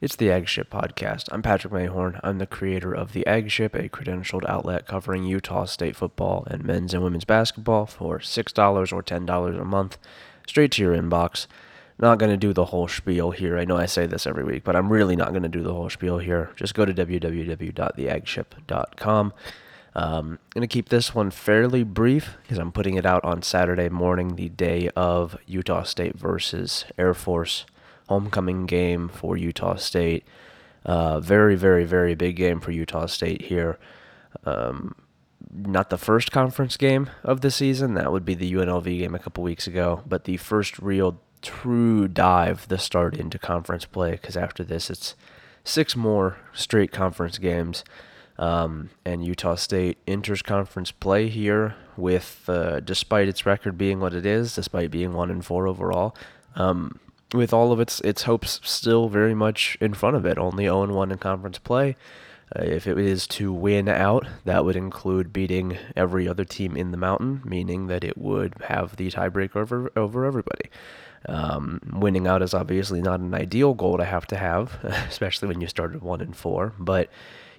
It's the Aggship Podcast. I'm Patrick Mayhorn. I'm the creator of the Aggship, a credentialed outlet covering Utah State football and men's and women's basketball for $6 or $10 a month, straight to your inbox. Not going to do the whole spiel here. I know I say this every week, but I'm really not going to do the whole spiel here. Just go to www.theaggship.com. Um, going to keep this one fairly brief because I'm putting it out on Saturday morning, the day of Utah State versus Air Force homecoming game for Utah State. Uh, very, very, very big game for Utah State here. Um, not the first conference game of the season. That would be the UNLV game a couple weeks ago, but the first real true dive, the start into conference play. Because after this, it's six more straight conference games. Um, and Utah State enters conference play here with, uh, despite its record being what it is, despite being one and four overall, um, with all of its its hopes still very much in front of it. Only 0 1 in conference play. Uh, if it is to win out, that would include beating every other team in the mountain, meaning that it would have the tiebreaker over over everybody. Um, winning out is obviously not an ideal goal to have to have, especially when you started one and four. But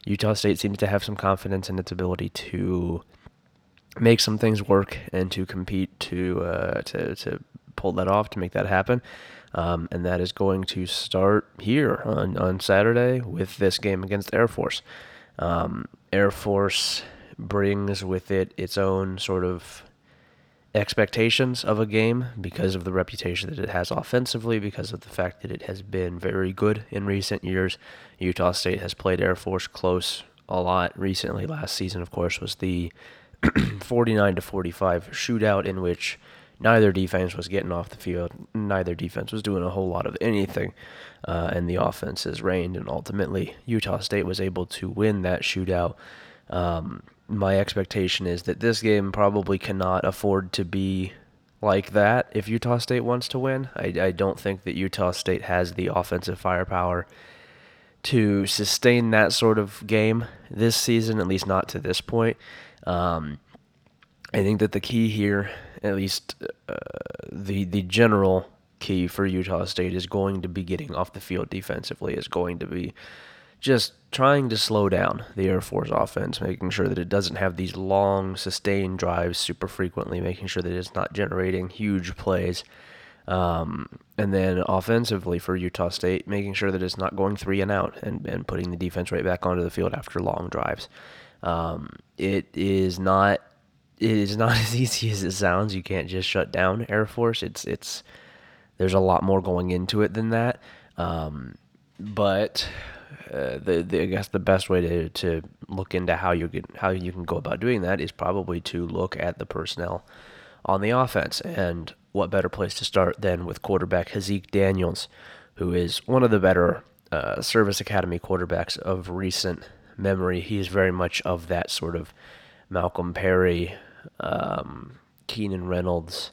Utah State seems to have some confidence in its ability to make some things work and to compete to uh, to to pull that off to make that happen. Um, and that is going to start here on, on Saturday with this game against Air Force. Um, Air Force brings with it its own sort of expectations of a game because of the reputation that it has offensively, because of the fact that it has been very good in recent years. Utah State has played Air Force close a lot recently. Last season, of course, was the 49 to 45 shootout in which neither defense was getting off the field. Neither defense was doing a whole lot of anything, uh, and the offenses reigned. And ultimately, Utah State was able to win that shootout. Um, my expectation is that this game probably cannot afford to be like that if Utah State wants to win. I, I don't think that Utah State has the offensive firepower to sustain that sort of game this season, at least not to this point. Um, I think that the key here at least uh, the the general key for Utah State is going to be getting off the field defensively. Is going to be just trying to slow down the Air Force offense, making sure that it doesn't have these long, sustained drives super frequently, making sure that it's not generating huge plays. Um, and then offensively for Utah State, making sure that it's not going three and out and, and putting the defense right back onto the field after long drives. Um, it is not it is not as easy as it sounds. You can't just shut down Air Force. It's it's there's a lot more going into it than that. Um, but uh, the, the I guess the best way to, to look into how you can how you can go about doing that is probably to look at the personnel on the offense. And what better place to start than with quarterback Haaziq Daniels, who is one of the better uh, service academy quarterbacks of recent memory. He is very much of that sort of Malcolm Perry um, Keenan Reynolds.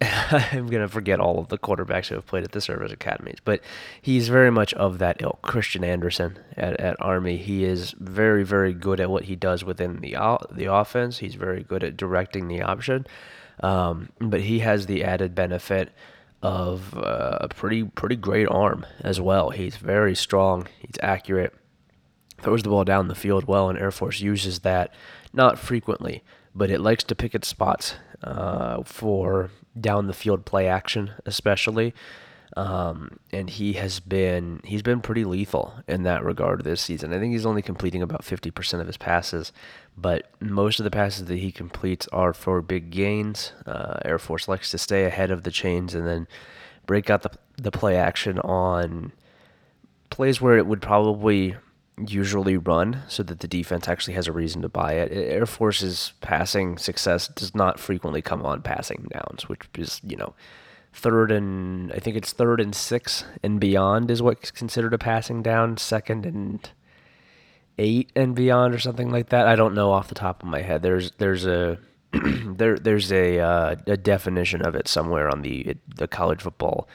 I'm going to forget all of the quarterbacks who have played at the service academies, but he's very much of that ilk. Christian Anderson at, at Army, he is very, very good at what he does within the the offense. He's very good at directing the option, um, but he has the added benefit of uh, a pretty pretty great arm as well. He's very strong. He's accurate. Throws the ball down the field well, and Air Force uses that not frequently, but it likes to pick its spots uh, for down the field play action, especially. Um, and he has been he's been pretty lethal in that regard this season. I think he's only completing about 50% of his passes, but most of the passes that he completes are for big gains. Uh, Air Force likes to stay ahead of the chains and then break out the the play action on plays where it would probably usually run so that the defense actually has a reason to buy it. Air Force's passing success does not frequently come on passing downs, which is, you know, third and I think it's third and six and beyond is what's considered a passing down, second and eight and beyond or something like that. I don't know off the top of my head. There's there's a there there's a uh, a definition of it somewhere on the the college football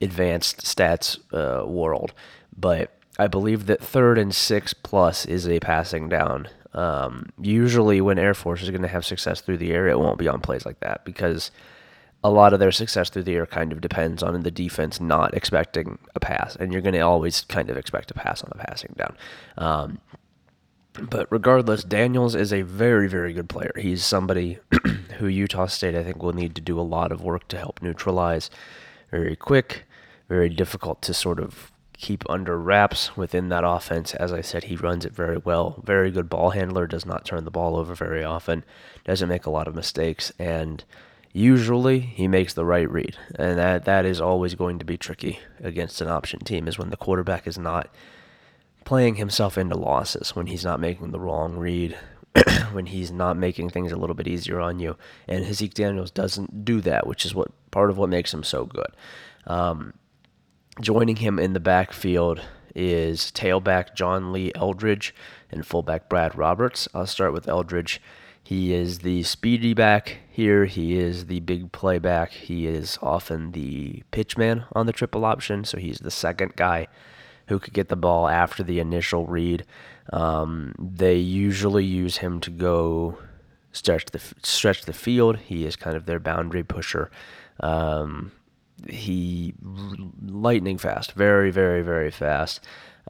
advanced stats uh, world, but I believe that third and six plus is a passing down. Um, usually, when Air Force is going to have success through the air, it won't be on plays like that because a lot of their success through the air kind of depends on the defense not expecting a pass, and you're going to always kind of expect a pass on a passing down. Um, but regardless, Daniels is a very, very good player. He's somebody who Utah State, I think, will need to do a lot of work to help neutralize. Very quick, very difficult to sort of keep under wraps within that offense. As I said, he runs it very well. Very good ball handler, does not turn the ball over very often, doesn't make a lot of mistakes, and usually he makes the right read. And that that is always going to be tricky against an option team is when the quarterback is not playing himself into losses, when he's not making the wrong read, when he's not making things a little bit easier on you. And Haaziq Daniels doesn't do that, which is what part of what makes him so good. Um, joining him in the backfield is tailback John Lee Eldridge and fullback Brad Roberts. I'll start with Eldridge. He is the speedy back here. He is the big play back. He is often the pitch man on the triple option, so he's the second guy who could get the ball after the initial read. Um, they usually use him to go stretch the stretch the field. He is kind of their boundary pusher. Um, he lightning fast, very very very fast.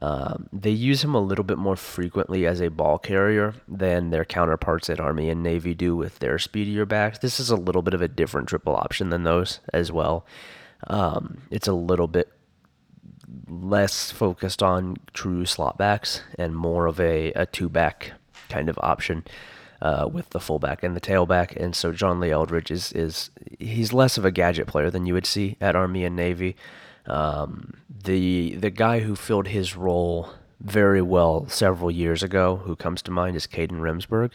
Um, they use him a little bit more frequently as a ball carrier than their counterparts at Army and Navy do with their speedier backs. This is a little bit of a different triple option than those as well. Um, it's a little bit less focused on true slot backs and more of a, a two back kind of option. Uh, with the fullback and the tailback, and so John Lee Eldridge is is he's less of a gadget player than you would see at Army and Navy. Um, the the guy who filled his role very well several years ago, who comes to mind, is Kadin Remsberg,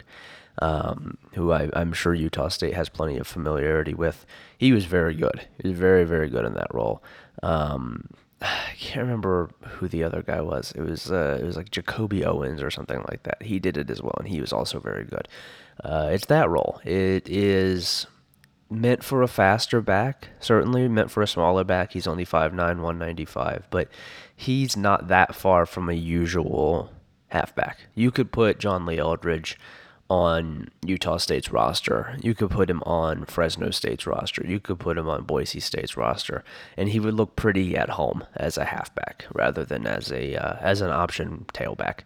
um, who I, am sure Utah State has plenty of familiarity with. He was very good. He was very very good in that role. Um, I can't remember who the other guy was. It was uh, it was like Jacobi Owens or something like that. He did it as well, and he was also very good. Uh, it's that role. It is meant for a faster back, certainly meant for a smaller back. He's only 5'9, 195, but he's not that far from a usual halfback. You could put John Lee Eldridge on Utah State's roster. You could put him on Fresno State's roster. You could put him on Boise State's roster, and he would look pretty at home as a halfback rather than as a uh, as an option tailback.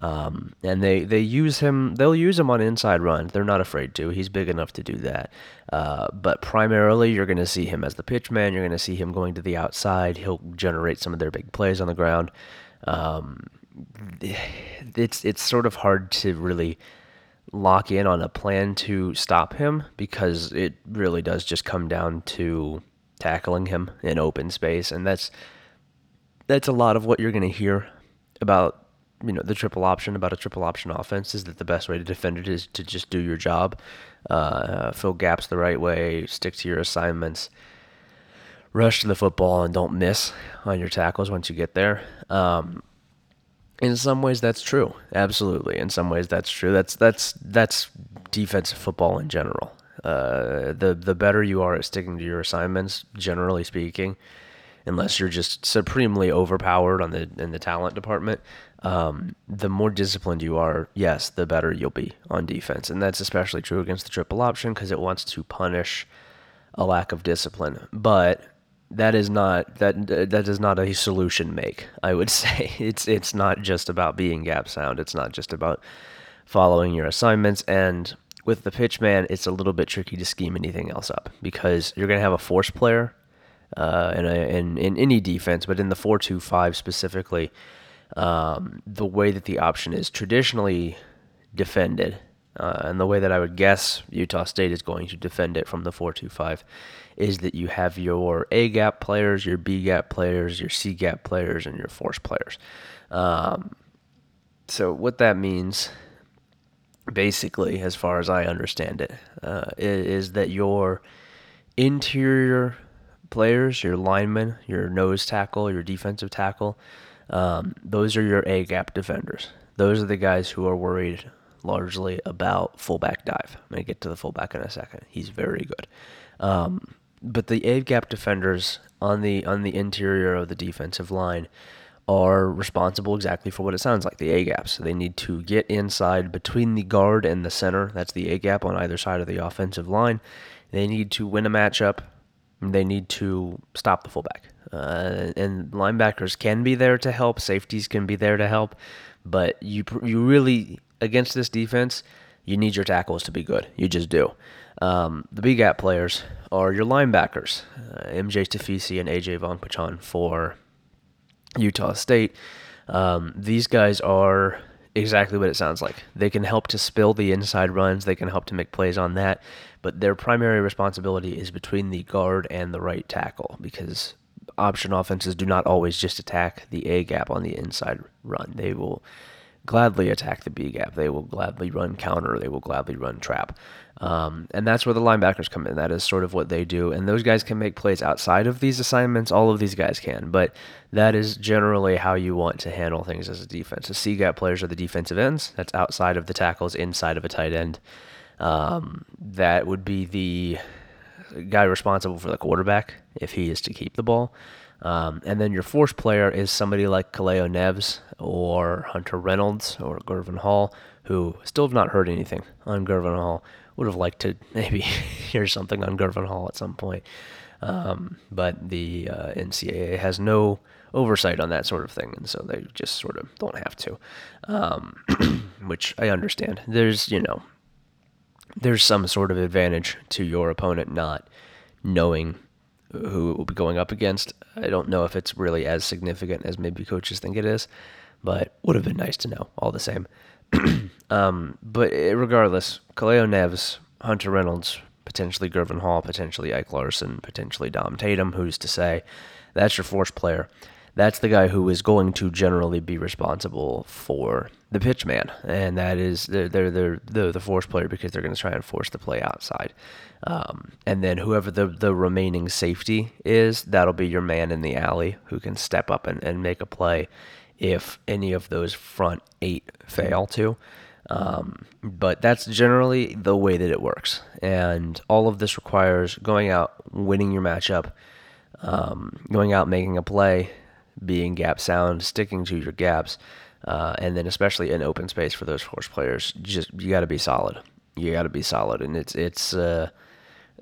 Um, and they, they use him, they'll use him on inside runs. They're not afraid to. He's big enough to do that. Uh, but primarily, you're going to see him as the pitch man. You're going to see him going to the outside. He'll generate some of their big plays on the ground. Um, it's, it's sort of hard to really lock in on a plan to stop him because it really does just come down to tackling him in open space. And that's, that's a lot of what you're going to hear about you know the triple option about a triple option offense is that the best way to defend it is to just do your job, uh, fill gaps the right way, stick to your assignments, rush to the football, and don't miss on your tackles once you get there. Um, in some ways, that's true. Absolutely, in some ways, that's true. That's that's that's defensive football in general. Uh, the the better you are at sticking to your assignments, generally speaking, unless you're just supremely overpowered on the in the talent department, um, the more disciplined you are, yes, the better you'll be on defense, and that's especially true against the triple option because it wants to punish a lack of discipline. But that is not that that is not a solution make. I would say it's it's not just about being gap sound. It's not just about following your assignments and with the pitch man, it's a little bit tricky to scheme anything else up because you're going to have a force player uh, in, a, in in any defense, but in the four two five specifically, um, the way that the option is traditionally defended, uh, and the way that I would guess Utah State is going to defend it from the 425 is that you have your A gap players, your B gap players, your C gap players, and your force players. Um, so, what that means, basically, as far as I understand it, uh, is, that your interior players, your linemen, your nose tackle, your defensive tackle, um, those are your A gap defenders. Those are the guys who are worried largely about fullback dive. I'm going to get to the fullback in a second. He's very good. Um, but the A gap defenders on the on the interior of the defensive line are responsible exactly for what it sounds like the A gaps. So they need to get inside between the guard and the center. That's the A gap on either side of the offensive line. They need to win a matchup they need to stop the fullback. Uh, and linebackers can be there to help, safeties can be there to help, but you you really against this defense, you need your tackles to be good. You just do. Um, the B gap players are your linebackers, uh, MJ Tafisi and AJ Vongphachanh for Utah State. Um, these guys are exactly what it sounds like. They can help to spill the inside runs, they can help to make plays on that, but their primary responsibility is between the guard and the right tackle because option offenses do not always just attack the A gap on the inside run. They will gladly attack the B gap. They will gladly run counter. They will gladly run trap. Um, and that's where the linebackers come in. That is sort of what they do. And those guys can make plays outside of these assignments. All of these guys can. But that is generally how you want to handle things as a defense. The C gap players are the defensive ends. That's outside of the tackles, inside of a tight end. Um, that would be the guy responsible for the quarterback if he is to keep the ball. Um, and then your force player is somebody like Kaleo Neves or Hunter Reynolds or Gurvan Hall, who still have not heard anything on Gurvan Hall. Would have liked to maybe hear something on Gurvan Hall at some point. Um, but the uh, NCAA has no oversight on that sort of thing, and so they just sort of don't have to, um, which I understand. There's, you know, there's some sort of advantage to your opponent not knowing who it will be going up against. I don't know if it's really as significant as maybe coaches think it is, but would have been nice to know all the same. um, but regardless, Kaleo Neves, Hunter Reynolds, potentially Gurvan Hall, potentially Ike Larsen, potentially Dom Tatum, who's to say? That's your force player that's the guy who is going to generally be responsible for the pitch man, and that is they're they're, they're the the force player because they're going to try and force the play outside, um, and then whoever the the remaining safety is, that'll be your man in the alley who can step up and, and make a play if any of those front eight fail to. Um, but that's generally the way that it works, and all of this requires going out, winning your matchup, um, going out, making a play, being gap sound, sticking to your gaps, uh, and then especially in open space for those force players, just you got to be solid. You got to be solid, and it's it's uh,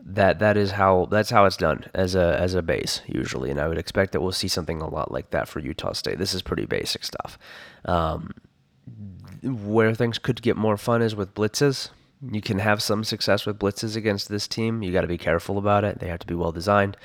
that that is how that's how it's done as a as a base usually, and I would expect that we'll see something a lot like that for Utah State. This is pretty basic stuff. Um, where things could get more fun is with blitzes. You can have some success with blitzes against this team. You got to be careful about it. They have to be well designed.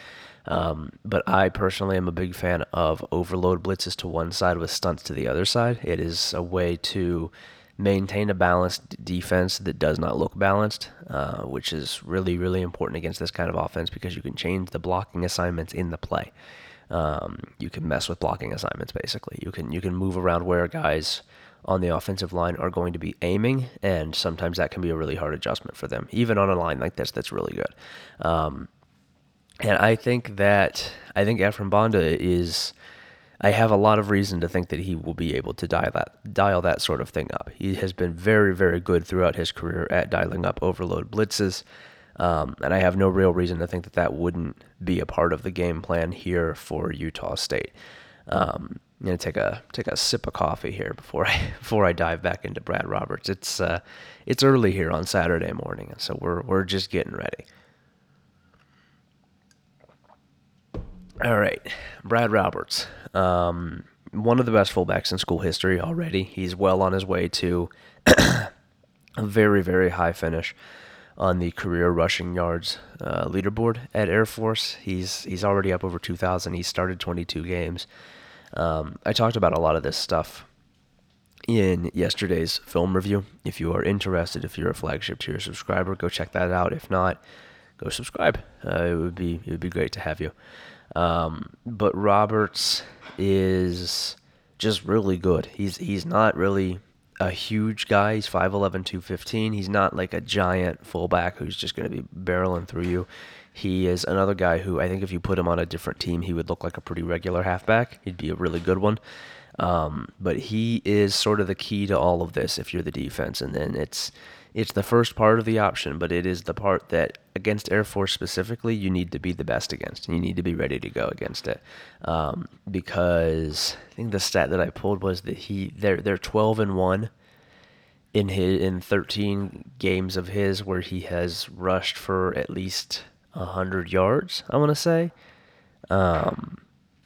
Um, but I personally am a big fan of overload blitzes to one side with stunts to the other side. It is a way to maintain a balanced defense that does not look balanced, uh, which is really, really important against this kind of offense because you can change the blocking assignments in the play. Um, you can mess with blocking assignments basically. You can you can move around where guys on the offensive line are going to be aiming, and sometimes that can be a really hard adjustment for them, even on a line like this that's really good. Um, and I think that I think Ephraim Banda is. I have a lot of reason to think that he will be able to dial that dial that sort of thing up. He has been very, very good throughout his career at dialing up overload blitzes, um, and I have no real reason to think that that wouldn't be a part of the game plan here for Utah State. Um, I'm gonna take a take a sip of coffee here before I before I dive back into Brad Roberts. It's uh, it's early here on Saturday morning, so we're we're just getting ready. All right, Brad Roberts, um, one of the best fullbacks in school history already. He's well on his way to a very, very high finish on the career rushing yards uh, leaderboard at Air Force. He's he's already up over 2,000. He started 22 games. Um, I talked about a lot of this stuff in yesterday's film review. If you are interested, if you're a Flaggship tier subscriber, go check that out. If not, go subscribe. Uh, it would be it would be great to have you. Um, but Roberts is just really good. He's he's not really a huge guy. He's 5'11", 215. He's not like a giant fullback who's just going to be barreling through you. He is another guy who I think if you put him on a different team, he would look like a pretty regular halfback. He'd be a really good one. Um, but he is sort of the key to all of this if you're the defense. And then it's it's the first part of the option, but it is the part that against Air Force specifically, you need to be the best against. You need to be ready to go against it, um, because I think the stat that I pulled was that he they're they're twelve and one in his in thirteen games of his where he has rushed for at least 100 yards, I want to say. Um,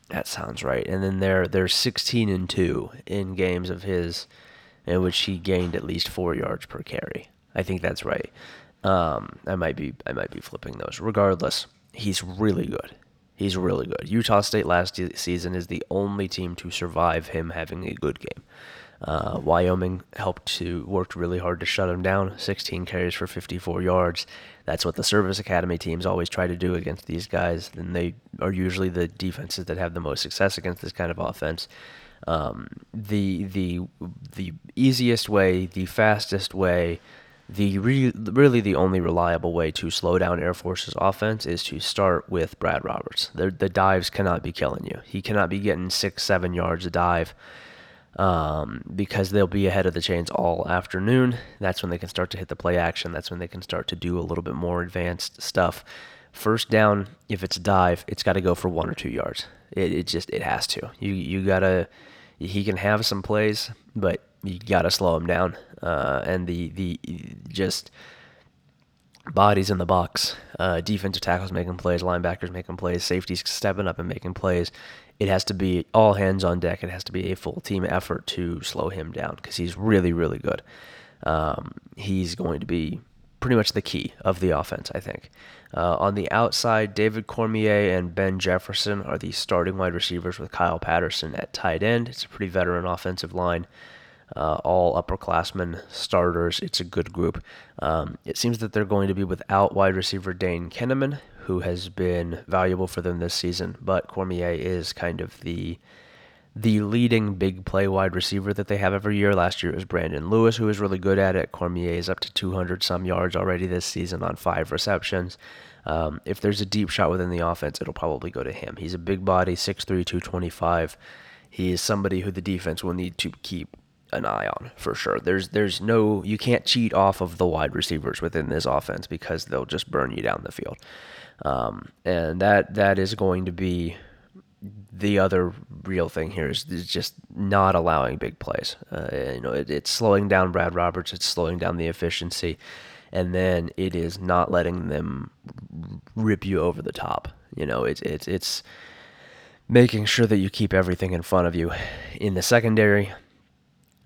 that sounds right. And then they're they're 16 and 2 in games of his in which he gained at least 4 yards per carry. I think that's right. Um, I might be I might be flipping those. Regardless, he's really good. He's really good. Utah State last season is the only team to survive him having a good game. Uh, Wyoming helped to worked really hard to shut him down. 16 carries for 54 yards. That's what the service academy teams always try to do against these guys. And they are usually the defenses that have the most success against this kind of offense. Um, the the the easiest way, the fastest way, the re- really the only reliable way to slow down Air Force's offense is to start with Brad Roberts. The, the dives cannot be killing you. He cannot be getting six, seven yards a dive um, because they'll be ahead of the chains all afternoon. That's when they can start to hit the play action. That's when they can start to do a little bit more advanced stuff. First down, if it's a dive, it's got to go for one or two yards. It, it just it has to. You you gotta. He can have some plays, but you gotta slow him down. Uh, and the the just bodies in the box, uh, defensive tackles making plays, linebackers making plays, safeties stepping up and making plays it has to be all hands on deck. It has to be a full team effort to slow him down because he's really, really good. Um, he's going to be pretty much the key of the offense, I think. Uh, on the outside, David Cormier and Ben Jefferson are the starting wide receivers with Kyle Patterson at tight end. It's a pretty veteran offensive line. Uh, all upperclassmen starters. It's a good group. Um, it seems that they're going to be without wide receiver Dane Kinamon, who has been valuable for them this season. But Cormier is kind of the the leading big play wide receiver that they have every year. Last year it was Brandon Lewis, who was really good at it. Cormier is up to 200 some yards already this season on five receptions. Um, if there's a deep shot within the offense, it'll probably go to him. He's a big body, 6'3, 225. He is somebody who the defense will need to keep an eye on for sure. There's there's no you can't cheat off of the wide receivers within this offense because they'll just burn you down the field. Um, and that that is going to be the other real thing here is, is just not allowing big plays. Uh, you know, it, it's slowing down Brad Roberts. It's slowing down the efficiency, and then it is not letting them rip you over the top. You know, it's it's it's making sure that you keep everything in front of you in the secondary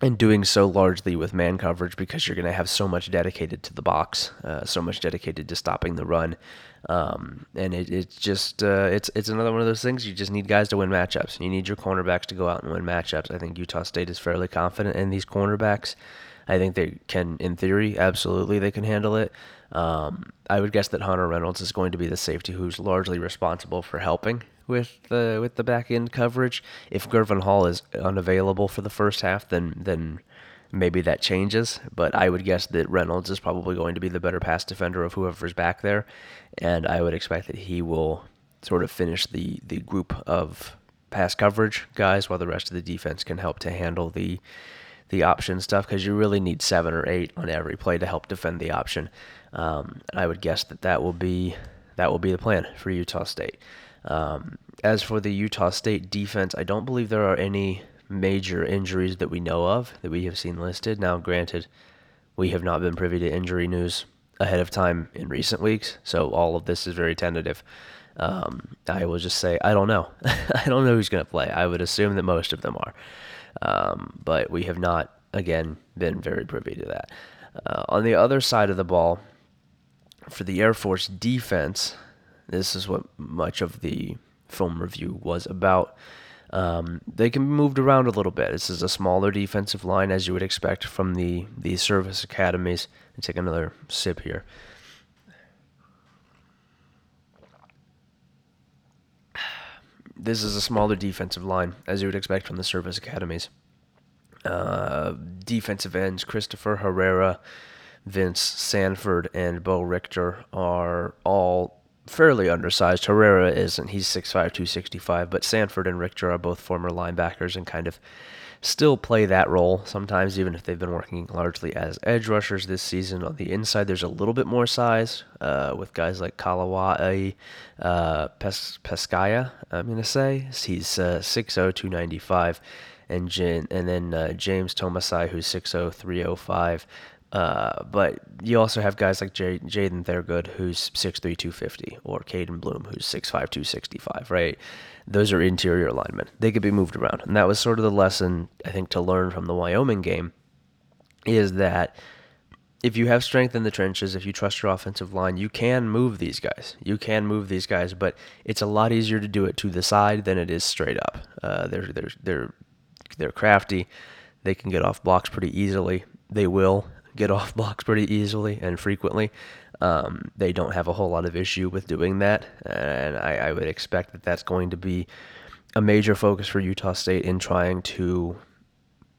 and doing so largely with man coverage because you're going to have so much dedicated to the box, uh, so much dedicated to stopping the run, um, and it, it's just uh, it's it's another one of those things. You just need guys to win matchups. You need your cornerbacks to go out and win matchups. I think Utah State is fairly confident in these cornerbacks. I think they can, in theory, absolutely they can handle it. Um, I would guess that Hunter Reynolds is going to be the safety who's largely responsible for helping with the with the back end coverage. If Gurvan Hall is unavailable for the first half, then then maybe that changes. But I would guess that Reynolds is probably going to be the better pass defender of whoever's back there, and I would expect that he will sort of finish the the group of pass coverage guys, while the rest of the defense can help to handle the the option stuff because you really need seven or eight on every play to help defend the option. Um, I would guess that that will be that will be the plan for Utah State. Um, as for the Utah State defense, I don't believe there are any major injuries that we know of that we have seen listed. Now, granted, we have not been privy to injury news ahead of time in recent weeks, so all of this is very tentative. Um, I will just say I don't know. I don't know who's going to play. I would assume that most of them are, um, but we have not again been very privy to that. Uh, on the other side of the ball, for the Air Force defense, this is what much of the film review was about. Um, they can be moved around a little bit. This is a smaller defensive line, as you would expect from the, the service academies. And take another sip here. This is a smaller defensive line, as you would expect from the service academies. Uh, defensive ends Christopher Herrera, Vince Sanford, and Bo Richter are all fairly undersized. Herrera isn't. He's 6'5", 265, but Sanford and Richter are both former linebackers and kind of still play that role sometimes, even if they've been working largely as edge rushers this season. On the inside, there's a little bit more size uh, with guys like Kalawai uh, Pes- Pescaya, I'm going to say. He's uh, 6'0", 295. And, Jen, and then uh, James Tomasai, who's 6'0", 305. Uh, but you also have guys like Jaden Thurgood, who's 6'3", 250, or Caden Bloom, who's 6'5", 265, right? Those are interior linemen. They could be moved around. And that was sort of the lesson, I think, to learn from the Wyoming game, is that if you have strength in the trenches, if you trust your offensive line, you can move these guys. You can move these guys, but it's a lot easier to do it to the side than it is straight up. Uh, they're they're they're they're crafty. They can get off blocks pretty easily. They will get off blocks pretty easily and frequently. Um, they don't have a whole lot of issue with doing that, and I, I would expect that that's going to be a major focus for Utah State in trying to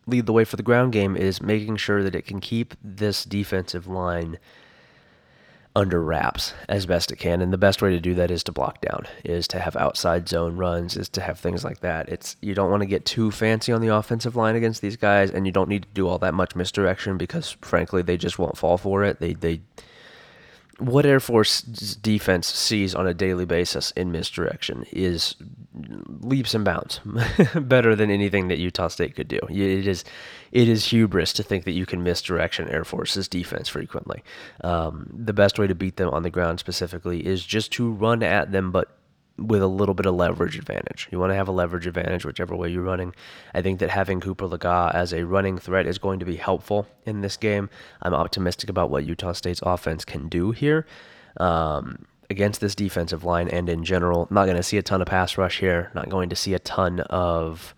lead the way for the ground game is making sure that it can keep this defensive line under wraps as best it can. And the best way to do that is to block down, is to have outside zone runs, is to have things like that. It's you don't want to get too fancy on the offensive line against these guys, and you don't need to do all that much misdirection because frankly they just won't fall for it. They they what Air Force defense sees on a daily basis in misdirection is leaps and bounds better than anything that Utah State could do. It is it is hubris to think that you can misdirection Air Force's defense frequently. Um, the best way to beat them on the ground specifically is just to run at them, but with a little bit of leverage advantage. You want to have a leverage advantage whichever way you're running. I think that having Cooper Legas as a running threat is going to be helpful in this game. I'm optimistic about what Utah State's offense can do here. Um, against this defensive line and in general, not going to see a ton of pass rush here, not going to see a ton of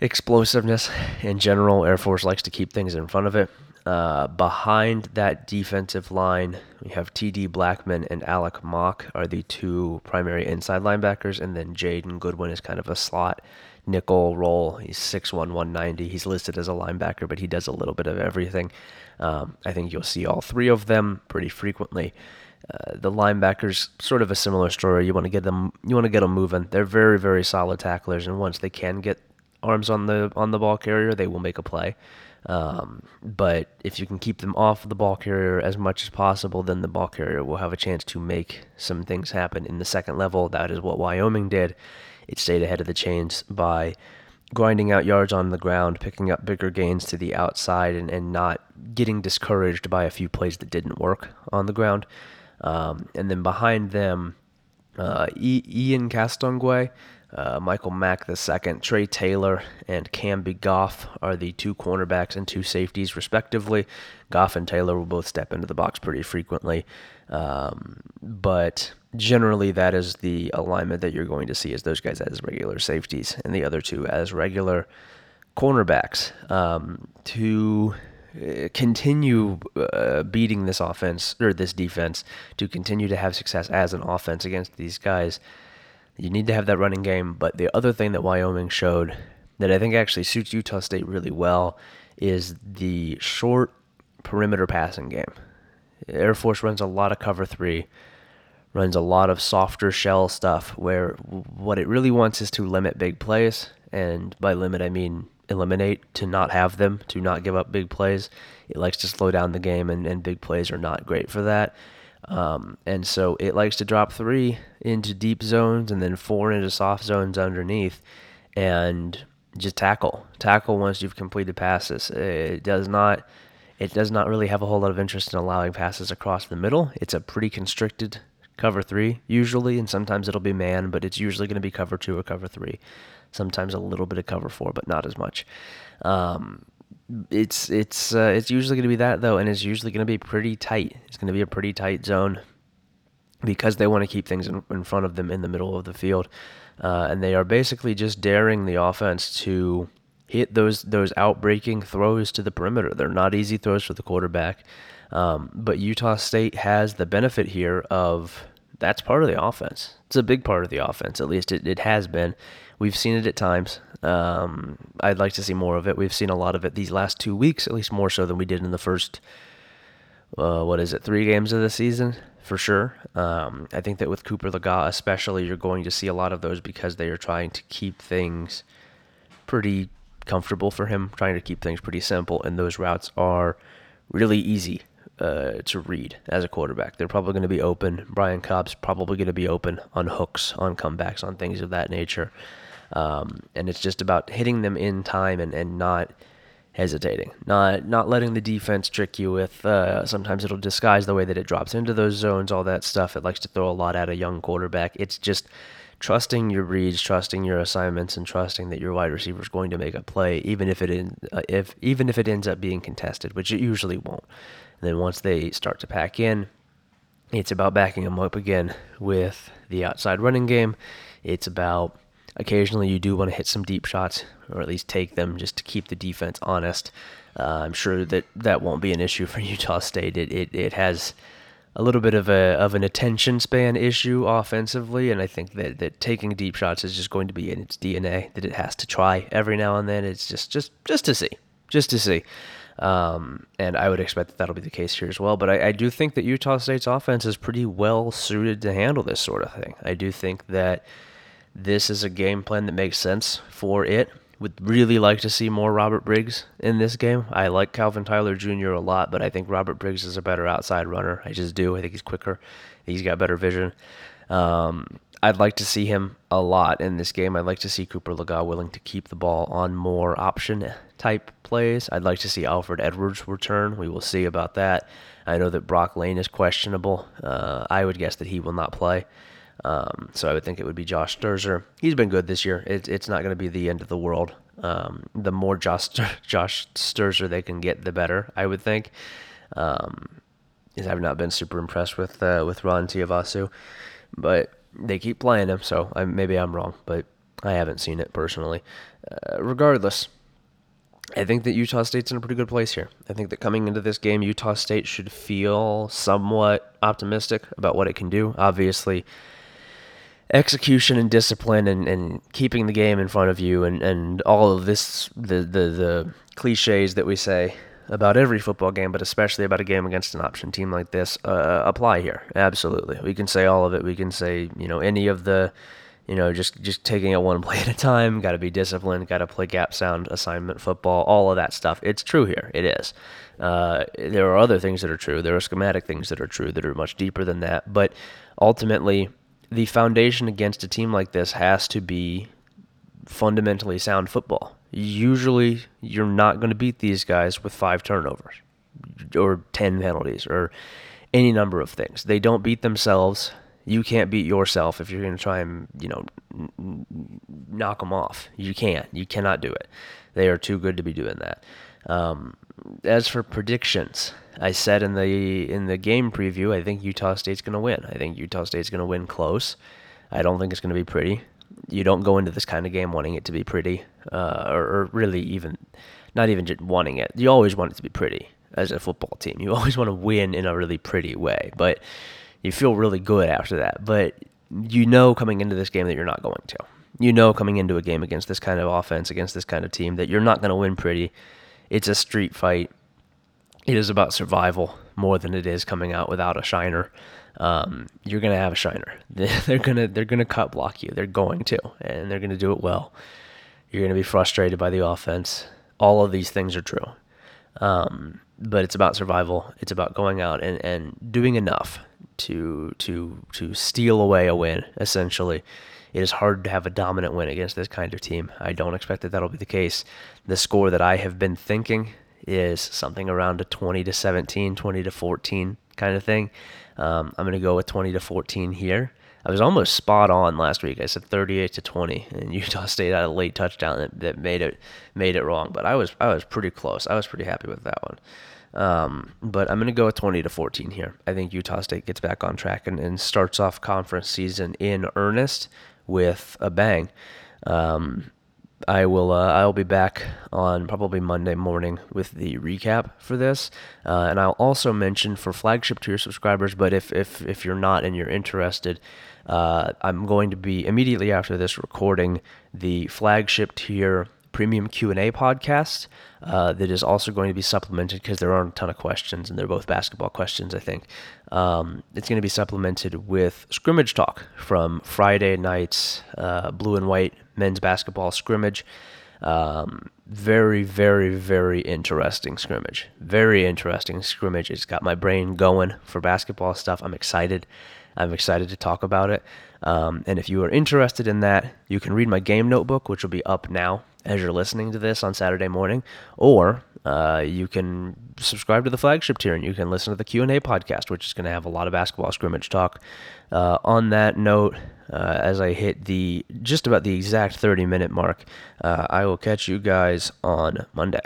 explosiveness in general. Air Force likes to keep things in front of it. Uh, behind that defensive line, we have T.D. Blackmon and Alec Mock are the two primary inside linebackers, and then Jaden Goodwin is kind of a slot nickel role. He's 6'1", 190. He's listed as a linebacker, but he does a little bit of everything. Um, I think you'll see all three of them pretty frequently. Uh, the linebackers, sort of a similar story. You want to get them, you want to get them moving. They're very, very solid tacklers, and once they can get arms on the on the ball carrier, they will make a play. Um, but if you can keep them off the ball carrier as much as possible, then the ball carrier will have a chance to make some things happen in the second level. That is what Wyoming did. It stayed ahead of the chains by grinding out yards on the ground, picking up bigger gains to the outside, and, and not getting discouraged by a few plays that didn't work on the ground. Um, and then behind them, uh, Ian Castonguay uh, Michael Mack second, Trey Taylor, and Camby Goff are the two cornerbacks and two safeties, respectively. Goff and Taylor will both step into the box pretty frequently, um, but generally that is the alignment that you're going to see as those guys as regular safeties and the other two as regular cornerbacks. Um, to uh, continue uh, beating this offense or this defense, to continue to have success as an offense against these guys you need to have that running game. But the other thing that Wyoming showed that I think actually suits Utah State really well is the short perimeter passing game. Air Force runs a lot of cover three, runs a lot of softer shell stuff where what it really wants is to limit big plays. And by limit, I mean eliminate, to not have them, to not give up big plays. It likes to slow down the game, and, and big plays are not great for that. Um, and so it likes to drop three into deep zones and then four into soft zones underneath and just tackle. Tackle once you've completed passes. It does not it does not really have a whole lot of interest in allowing passes across the middle. It's a pretty constricted cover three usually, and sometimes it'll be man, but it's usually going to be cover two or cover three. Sometimes a little bit of cover four, but not as much. Um, it's it's uh, it's usually going to be that though, and it's usually going to be pretty tight. It's going to be a pretty tight zone because they want to keep things in, in front of them in the middle of the field, uh, and they are basically just daring the offense to hit those those outbreaking throws to the perimeter. They're not easy throws for the quarterback, um, but Utah State has the benefit here of that's part of the offense. It's a big part of the offense, at least it, it has been. We've seen it at times. Um, I'd like to see more of it. We've seen a lot of it these last two weeks, at least more so than we did in the first, uh, what is it, three games of the season, for sure. Um, I think that with Cooper Legas, especially, you're going to see a lot of those because they are trying to keep things pretty comfortable for him, trying to keep things pretty simple, and those routes are really easy uh, to read as a quarterback. They're probably going to be open. Brian Cobb's probably going to be open on hooks, on comebacks, on things of that nature. Um, and it's just about hitting them in time and, and not hesitating, not not letting the defense trick you with. Uh, sometimes it'll disguise the way that it drops into those zones, all that stuff. It likes to throw a lot at a young quarterback. It's just trusting your reads, trusting your assignments, and trusting that your wide receiver is going to make a play, even if it in, uh, if even if it ends up being contested, which it usually won't. And then once they start to pack in, it's about backing them up again with the outside running game. It's about occasionally you do want to hit some deep shots or at least take them just to keep the defense honest. Uh, I'm sure that that won't be an issue for Utah State. It, it, it has a little bit of a of an attention span issue offensively, and I think that, that taking deep shots is just going to be in its DNA. That it has to try every now and then. It's just just just to see, just to see. Um, and I would expect that that'll be the case here as well. But I, I do think that Utah State's offense is pretty well suited to handle this sort of thing. I do think that this is a game plan that makes sense for it. Would really like to see more Robert Briggs in this game. I like Calvin Tyler Jr. a lot, but I think Robert Briggs is a better outside runner. I just do. I think he's quicker. He's got better vision. Um, I'd like to see him a lot in this game. I'd like to see Cooper Legas willing to keep the ball on more option type plays. I'd like to see Alfred Edwards return. We will see about that. I know that Brock Lane is questionable. Uh, I would guess that he will not play. Um, so I would think it would be Josh Sterzer. He's been good this year. It, it's not going to be the end of the world. Um, the more Josh, Josh Sterzer they can get, the better. I would think. Um, I've not been super impressed with uh, with Ron Tuivasa, but they keep playing him. So I, maybe I'm wrong, but I haven't seen it personally. Uh, regardless, I think that Utah State's in a pretty good place here. I think that coming into this game, Utah State should feel somewhat optimistic about what it can do. Obviously, execution and discipline and, and keeping the game in front of you and, and all of this the, the the cliches that we say about every football game, but especially about a game against an option team like this, uh, apply here. Absolutely, we can say all of it. We can say you know any of the, you know just just taking it one play at a time. Got to be disciplined. Got to play gap sound assignment football. All of that stuff. It's true here. It is. Uh, there are other things that are true. There are schematic things that are true that are much deeper than that. But ultimately, the foundation against a team like this has to be fundamentally sound football. Usually, you're not going to beat these guys with five turnovers or 10 penalties or any number of things. They don't beat themselves. You can't beat yourself if you're going to try and, you know, knock them off. You can't. You cannot do it. They are too good to be doing that. Um, as for predictions, I said in the in the game preview, I think Utah State's going to win. I think Utah State's going to win close. I don't think it's going to be pretty. You don't go into this kind of game wanting it to be pretty, uh, or, or, really even not even just wanting it. You always want it to be pretty as a football team. You always want to win in a really pretty way, but you feel really good after that. But you know coming into this game that you're not going to. You know coming into a game against this kind of offense, against this kind of team, that you're not going to win pretty. It's a street fight it is about survival more than it is coming out without a shiner. Um, you're gonna have a shiner. They're gonna they're gonna cut block you. They're going to, and they're gonna do it well. You're gonna be frustrated by the offense. All of these things are true. Um, but it's about survival. It's about going out and, and doing enough to to to steal away a win. Essentially, it is hard to have a dominant win against this kind of team. I don't expect that that'll be the case. The score that I have been thinking is something around a 20 to 17, 20 to 14 kind of thing. Um, I'm going to go with 20 to 14 here. I was almost spot on last week. I said 38 to 20, and Utah State had a late touchdown that, that made it made it wrong. But I was I was pretty close. I was pretty happy with that one. Um, but I'm going to go with 20 to 14 here. I think Utah State gets back on track and, and starts off conference season in earnest with a bang. Um, I will uh, I'll be back on probably Monday morning with the recap for this, uh, and I'll also mention for Flaggship tier subscribers. But if if if you're not and you're interested, uh, I'm going to be immediately after this recording the Flaggship tier premium Q&A podcast uh, that is also going to be supplemented because there aren't a ton of questions and they're both basketball questions, I think. Um, it's going to be supplemented with scrimmage talk from Friday night's uh, blue and white men's basketball scrimmage. Um, very, very, very interesting scrimmage. Very interesting scrimmage. It's got my brain going for basketball stuff. I'm excited. I'm excited to talk about it. Um, and if you are interested in that, you can read my game notebook, which will be up now as you're listening to this on Saturday morning, or uh, you can subscribe to the Flaggship tier and you can listen to the Q&A podcast, which is going to have a lot of basketball scrimmage talk. Uh, on that note, uh, as I hit the just about the exact 30 minute mark, uh, I will catch you guys on Monday.